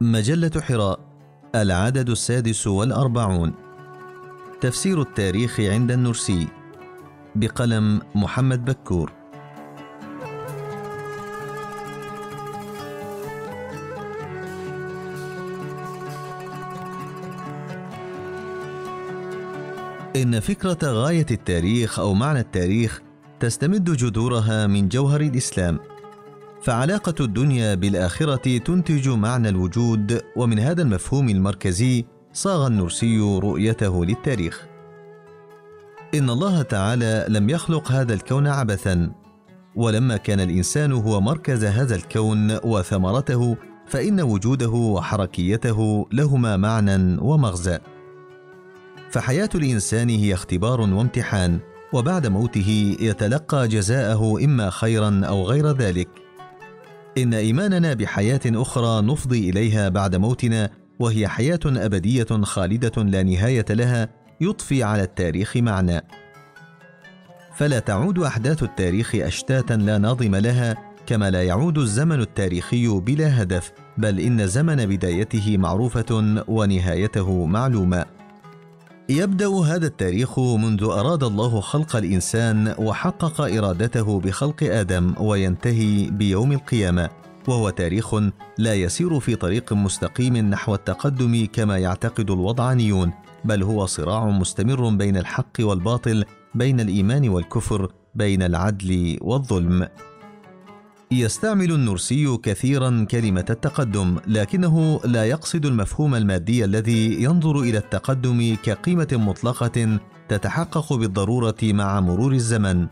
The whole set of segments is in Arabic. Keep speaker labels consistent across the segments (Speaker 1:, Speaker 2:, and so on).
Speaker 1: مجلة حراء العدد السادس والأربعون. تفسير التاريخ عند النرسي بقلم محمد بكور. إن فكرة غاية التاريخ أو معنى التاريخ تستمد جذورها من جوهر الإسلام. فعلاقة الدنيا بالآخرة تنتج معنى الوجود ومن هذا المفهوم المركزي صاغ النرسي رؤيته للتاريخ. إن الله تعالى لم يخلق هذا الكون عبثا ولما كان الإنسان هو مركز هذا الكون وثمرته فإن وجوده وحركيته لهما معنى ومغزى. فحياة الإنسان هي اختبار وامتحان وبعد موته يتلقى جزاءه إما خيرا أو غير ذلك. إن إيماننا بحياة أخرى نفضي إليها بعد موتنا وهي حياة أبدية خالدة لا نهاية لها يضفي على التاريخ معنى. فلا تعود أحداث التاريخ أشتاتا لا ناظم لها كما لا يعود الزمن التاريخي بلا هدف بل إن زمن بدايته معروفة ونهايته معلومة. يبدأ هذا التاريخ منذ أراد الله خلق الإنسان وحقق إرادته بخلق آدم وينتهي بيوم القيامة وهو تاريخ لا يسير في طريق مستقيم نحو التقدم كما يعتقد الوضعانيون بل هو صراع مستمر بين الحق والباطل بين الإيمان والكفر بين العدل والظلم. يستعمل النرسي كثيرا كلمة التقدم لكنه لا يقصد المفهوم المادي الذي ينظر إلى التقدم كقيمة مطلقة تتحقق بالضرورة مع مرور الزمن.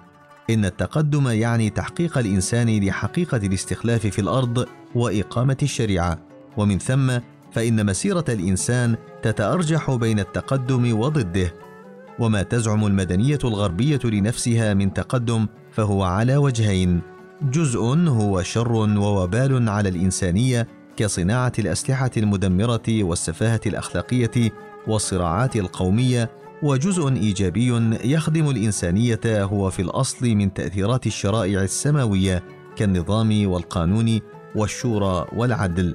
Speaker 1: إن التقدم يعني تحقيق الإنسان لحقيقة الاستخلاف في الأرض وإقامة الشريعة. ومن ثم فإن مسيرة الإنسان تتأرجح بين التقدم وضده. وما تزعم المدنية الغربية لنفسها من تقدم فهو على وجهين. جزء هو شر ووبال على الإنسانية كصناعة الأسلحة المدمرة والسفاهة الأخلاقية والصراعات القومية وجزء إيجابي يخدم الإنسانية هو في الأصل من تأثيرات الشرائع السماوية كالنظام والقانون والشورى والعدل.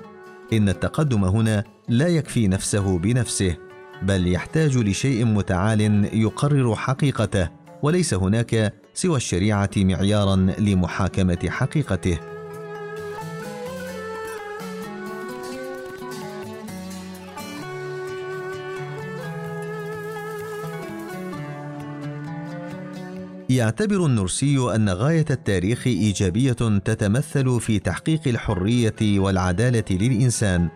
Speaker 1: إن التقدم هنا لا يكفي نفسه بنفسه بل يحتاج لشيء متعال يقرر حقيقته وليس هناك سوى الشريعة معيارا لمحاكمة حقيقته. يعتبر النرسي أن غاية التاريخ إيجابية تتمثل في تحقيق الحرية والعدالة للإنسان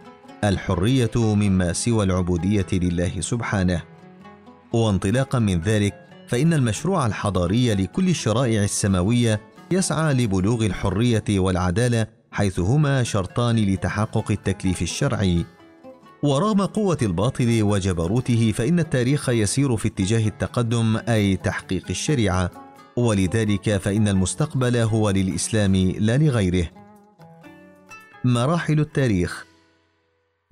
Speaker 1: الحرية مما سوى العبودية لله سبحانه. وانطلاقا من ذلك فإن المشروع الحضاري لكل الشرائع السماوية يسعى لبلوغ الحرية والعدالة حيث هما شرطان لتحقق التكليف الشرعي. ورغم قوة الباطل وجبروته فإن التاريخ يسير في اتجاه التقدم أي تحقيق الشريعة. ولذلك فإن المستقبل هو للإسلام لا لغيره. مراحل التاريخ.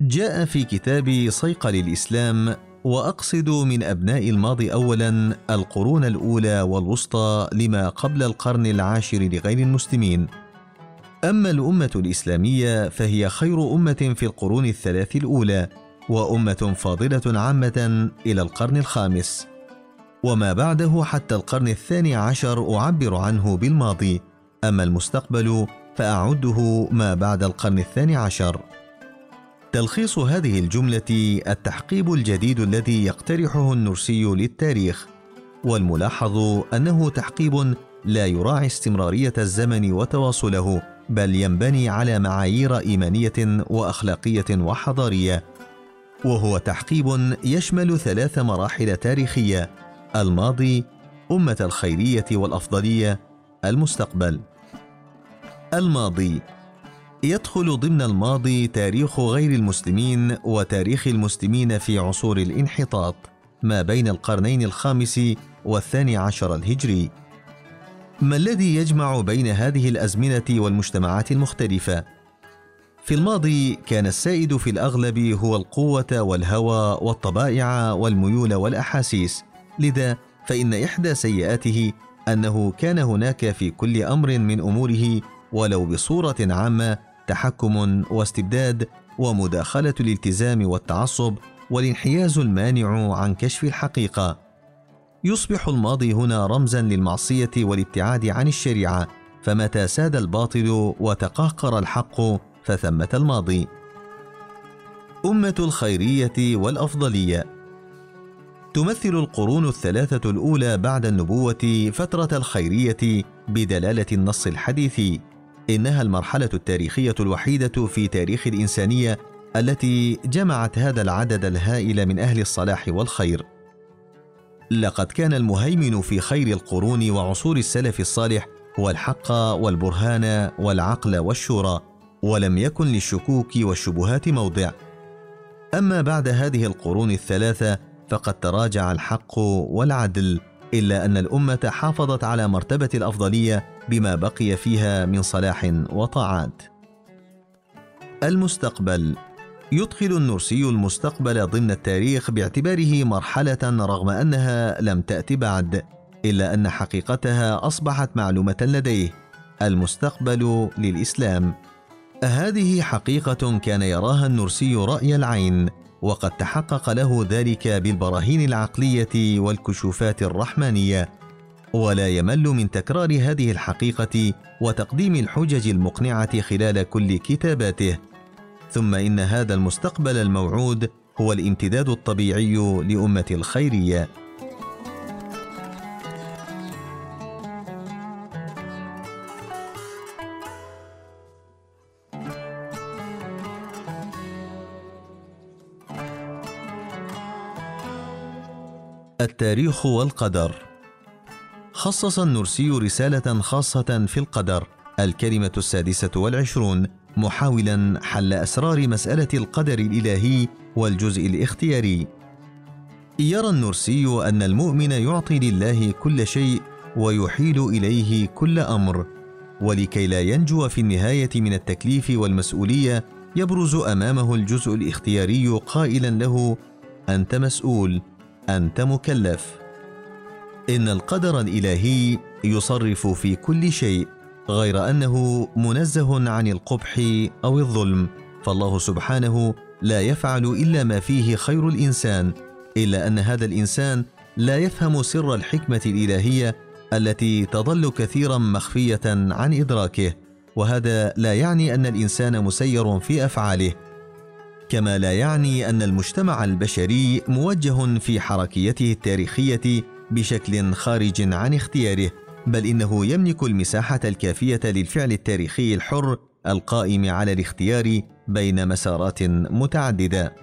Speaker 1: جاء في كتاب صيقل الإسلام وأقصد من أبناء الماضي اولا القرون الأولى والوسطى لما قبل القرن العاشر لغير المسلمين. أما الأمة الإسلامية فهي خير أمة في القرون الثلاث الأولى وأمة فاضلة عامة إلى القرن الخامس. وما بعده حتى القرن الثاني عشر أعبر عنه بالماضي. أما المستقبل فأعده ما بعد القرن الثاني عشر. تلخيص هذه الجملة التحقيب الجديد الذي يقترحه النرسي للتاريخ والملاحظ أنه تحقيب لا يراعي استمرارية الزمن وتواصله بل ينبني على معايير إيمانية وأخلاقية وحضارية. وهو تحقيب يشمل ثلاث مراحل تاريخية الماضي أمة الخيرية والأفضلية المستقبل. الماضي يدخل ضمن الماضي تاريخ غير المسلمين وتاريخ المسلمين في عصور الانحطاط ما بين القرنين الخامس والثاني عشر الهجري. ما الذي يجمع بين هذه الأزمنة والمجتمعات المختلفة؟ في الماضي كان السائد في الأغلب هو القوة والهوى والطبائع والميول والأحاسيس. لذا فإن إحدى سيئاته أنه كان هناك في كل أمر من أموره ولو بصورة عامة تحكم واستبداد ومداخلة الالتزام والتعصب والانحياز المانع عن كشف الحقيقة. يصبح الماضي هنا رمزا للمعصية والابتعاد عن الشريعة فمتى ساد الباطل وتقهقر الحق فثمة الماضي. أمة الخيرية والأفضلية. تمثل القرون الثلاثة الأولى بعد النبوة فترة الخيرية بدلالة النص الحديث. إنها المرحلة التاريخية الوحيدة في تاريخ الإنسانية التي جمعت هذا العدد الهائل من أهل الصلاح والخير. لقد كان المهيمن في خير القرون وعصور السلف الصالح هو الحق والبرهان والعقل والشورى ولم يكن للشكوك والشبهات موضع. أما بعد هذه القرون الثلاثة فقد تراجع الحق والعدل إلا أن الأمة حافظت على مرتبة الأفضلية بما بقي فيها من صلاح وطاعات. المستقبل. يدخل النرسي المستقبل ضمن التاريخ باعتباره مرحلة رغم أنها لم تأت بعد إلا أن حقيقتها أصبحت معلومة لديه. المستقبل للإسلام. هذه حقيقة كان يراها النرسي رأي العين. وقد تحقق له ذلك بالبراهين العقلية والكشوفات الرحمانية ولا يمل من تكرار هذه الحقيقة وتقديم الحجج المقنعة خلال كل كتاباته. ثم إن هذا المستقبل الموعود هو الامتداد الطبيعي لأمة الخيرية. التاريخ والقدر. خصص النرسي رسالة خاصة في القدر الكلمة السادسة والعشرون محاولا حل أسرار مسألة القدر الإلهي والجزء الاختياري. يرى النرسي أن المؤمن يعطي لله كل شيء ويحيل إليه كل أمر ولكي لا ينجو في النهاية من التكليف والمسؤولية يبرز أمامه الجزء الاختياري قائلا له أنت مسؤول. أنت مكلف. إن القدر الإلهي يصرف في كل شيء غير أنه منزه عن القبح أو الظلم. فالله سبحانه لا يفعل إلا ما فيه خير الإنسان إلا أن هذا الإنسان لا يفهم سر الحكمة الإلهية التي تظل كثيرا مخفية عن إدراكه. وهذا لا يعني أن الإنسان مسير في أفعاله. كما لا يعني أن المجتمع البشري موجه في حركيته التاريخية بشكل خارج عن اختياره بل إنه يملك المساحة الكافية للفعل التاريخي الحر القائم على الاختيار بين مسارات متعددة.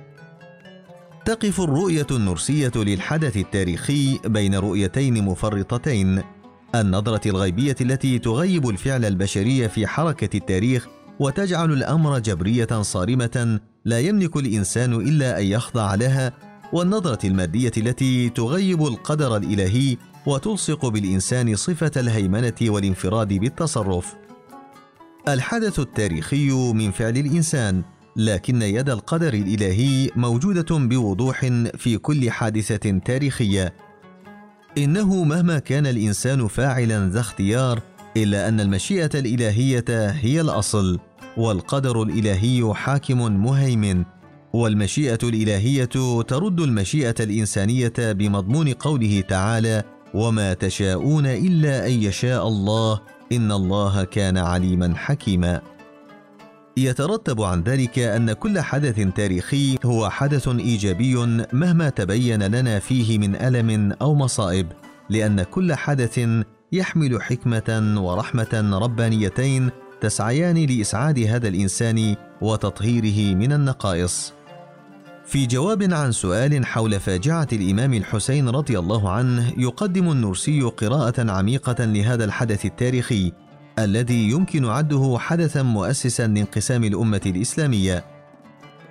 Speaker 1: تقف الرؤية النرسيه للحدث التاريخي بين رؤيتين مفرطتين النظرة الغيبية التي تغيب الفعل البشري في حركة التاريخ وتجعل الأمر جبرية صارمة لا يملك الإنسان إلا أن يخضع لها والنظرة المادية التي تغيب القدر الإلهي وتلصق بالإنسان صفة الهيمنة والانفراد بالتصرف. الحدث التاريخي من فعل الإنسان لكن يد القدر الإلهي موجودة بوضوح في كل حادثة تاريخية. إنه مهما كان الإنسان فاعلا ذا اختيار إلا أن المشيئة الإلهية هي الأصل. والقدر الإلهي حاكم مهيمن والمشيئة الإلهية ترد المشيئة الإنسانية بمضمون قوله تعالى وما تشاءون إلا أن يشاء الله إن الله كان عليما حكيما يترتب عن ذلك أن كل حدث تاريخي هو حدث إيجابي مهما تبين لنا فيه من ألم أو مصائب لأن كل حدث يحمل حكمة ورحمة ربانيتين تسعيان لإسعاد هذا الإنسان وتطهيره من النقائص. في جواب عن سؤال حول فاجعة الإمام الحسين رضي الله عنه يقدم النرسي قراءة عميقة لهذا الحدث التاريخي الذي يمكن عده حدثا مؤسسا لانقسام الأمة الإسلامية.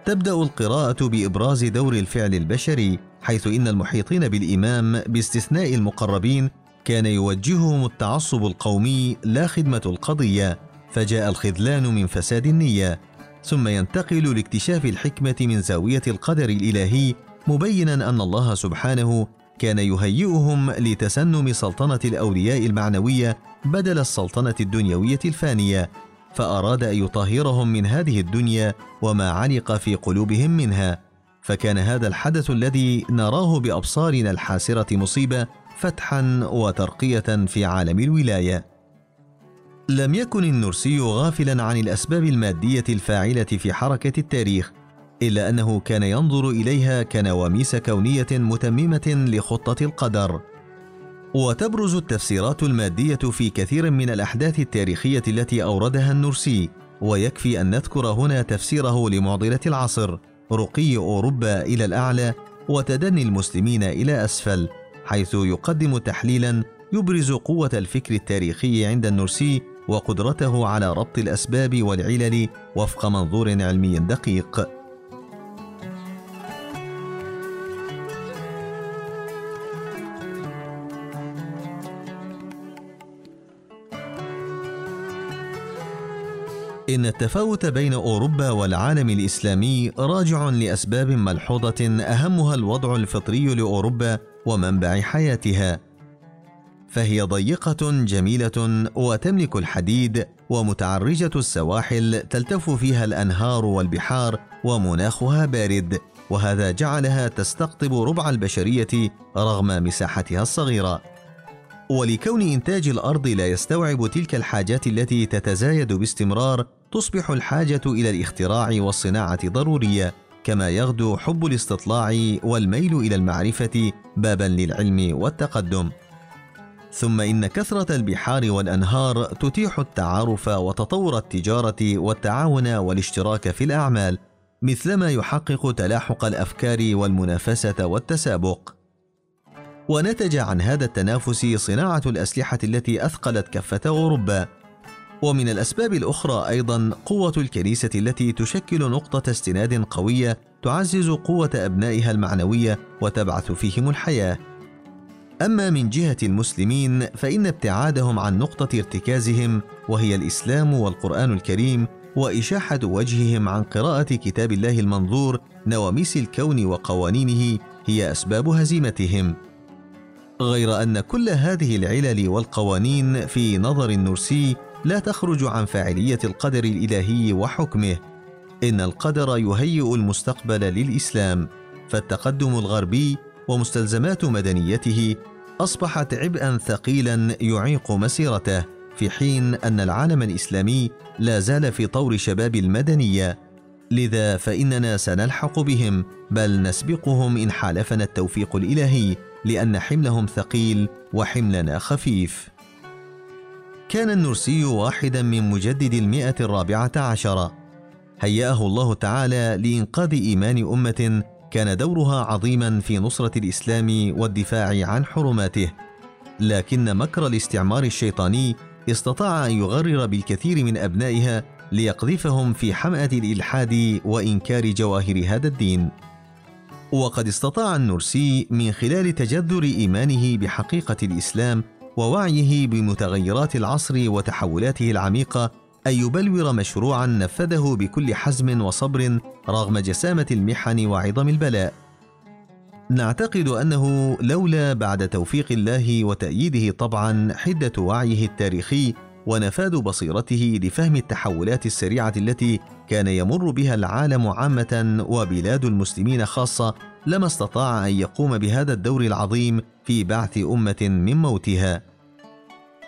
Speaker 1: تبدأ القراءة بإبراز دور الفعل البشري حيث إن المحيطين بالإمام باستثناء المقربين كان يوجههم التعصب القومي لا خدمة القضية. فجاء الخذلان من فساد النية ثم ينتقل لاكتشاف الحكمة من زاوية القدر الإلهي مبينا أن الله سبحانه كان يهيئهم لتسنم سلطنة الأولياء المعنوية بدل السلطنة الدنيوية الفانية فأراد أن يطهرهم من هذه الدنيا وما علق في قلوبهم منها. فكان هذا الحدث الذي نراه بأبصارنا الحاسرة مصيبة فتحا وترقية في عالم الولاية. لم يكن النرسي غافلا عن الأسباب المادية الفاعلة في حركة التاريخ إلا أنه كان ينظر إليها كنواميس كونية متممة لخطة القدر. وتبرز التفسيرات المادية في كثير من الأحداث التاريخية التي أوردها النرسي ويكفي أن نذكر هنا تفسيره لمعضلة العصر رقي أوروبا إلى الأعلى وتدني المسلمين إلى أسفل حيث يقدم تحليلا يبرز قوة الفكر التاريخي عند النرسي وقدرته على ربط الأسباب والعلل وفق منظور علمي دقيق إن التفاوت بين أوروبا والعالم الإسلامي راجع لأسباب ملحوظة أهمها الوضع الفطري لأوروبا ومنبع حياتها. فهي ضيقة جميلة وتملك الحديد ومتعرجة السواحل تلتف فيها الأنهار والبحار ومناخها بارد، وهذا جعلها تستقطب ربع البشرية رغم مساحتها الصغيرة. ولكون إنتاج الأرض لا يستوعب تلك الحاجات التي تتزايد باستمرار تصبح الحاجة إلى الاختراع والصناعة ضرورية، كما يغدو حب الاستطلاع والميل إلى المعرفة بابا للعلم والتقدم. ثم إن كثرة البحار والأنهار تتيح التعارف وتطور التجارة والتعاون والاشتراك في الأعمال، مثلما يحقق تلاحق الأفكار والمنافسة والتسابق. ونتج عن هذا التنافس صناعة الأسلحة التي أثقلت كفة أوروبا، ومن الأسباب الأخرى أيضا قوة الكنيسة التي تشكل نقطة استناد قوية تعزز قوة أبنائها المعنوية وتبعث فيهم الحياة. أما من جهة المسلمين فإن ابتعادهم عن نقطة ارتكازهم وهي الإسلام والقرآن الكريم وإشاحة وجههم عن قراءة كتاب الله المنظور نواميس الكون وقوانينه هي أسباب هزيمتهم. غير أن كل هذه العلل والقوانين في نظر النرسي لا تخرج عن فاعلية القدر الإلهي وحكمه إن القدر يهيئ المستقبل للإسلام فالتقدم الغربي ومستلزمات مدنيته أصبحت عبئا ثقيلا يعيق مسيرته في حين أن العالم الإسلامي لا زال في طور شباب المدنية. لذا فإننا سنلحق بهم بل نسبقهم إن حالفنا التوفيق الإلهي لأن حملهم ثقيل وحملنا خفيف. كان النرسي واحدا من مجدد المئة الرابعة عشرة هيأه الله تعالى لإنقاذ إيمان أمة كان دورها عظيما في نصرة الإسلام والدفاع عن حرماته. لكن مكر الاستعمار الشيطاني استطاع أن يغرر بالكثير من أبنائها ليقذفهم في حمأة الإلحاد وإنكار جواهر هذا الدين. وقد استطاع النرسي من خلال تجذر إيمانه بحقيقة الإسلام ووعيه بمتغيرات العصر وتحولاته العميقة أن يبلور مشروعا نفذه بكل حزم وصبر رغم جسامة المحن وعظم البلاء. نعتقد أنه لولا بعد توفيق الله وتأييده طبعا حدة وعيه التاريخي ونفاذ بصيرته لفهم التحولات السريعة التي كان يمر بها العالم عامة وبلاد المسلمين خاصة لما استطاع أن يقوم بهذا الدور العظيم في بعث أمة من موتها.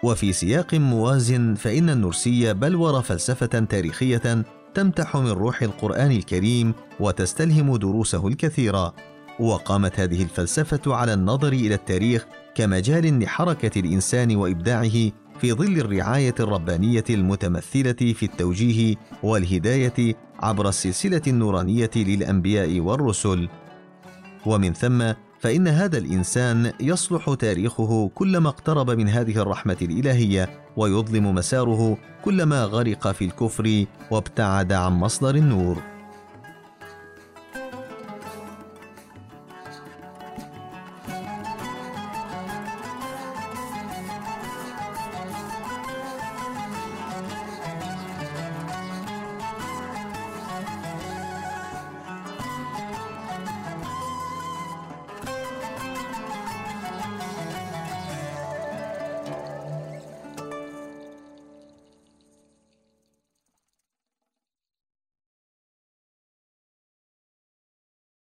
Speaker 1: وفي سياق موازن فإن النرسي بلور فلسفة تاريخية تمتح من روح القرآن الكريم وتستلهم دروسه الكثيرة وقامت هذه الفلسفة على النظر إلى التاريخ كمجال لحركة الإنسان وإبداعه في ظل الرعاية الربانية المتمثلة في التوجيه والهداية عبر السلسلة النورانية للأنبياء والرسل. ومن ثم فإن هذا الإنسان يصلح تاريخه كلما اقترب من هذه الرحمة الإلهية ويظلم مساره كلما غرق في الكفر وابتعد عن مصدر النور.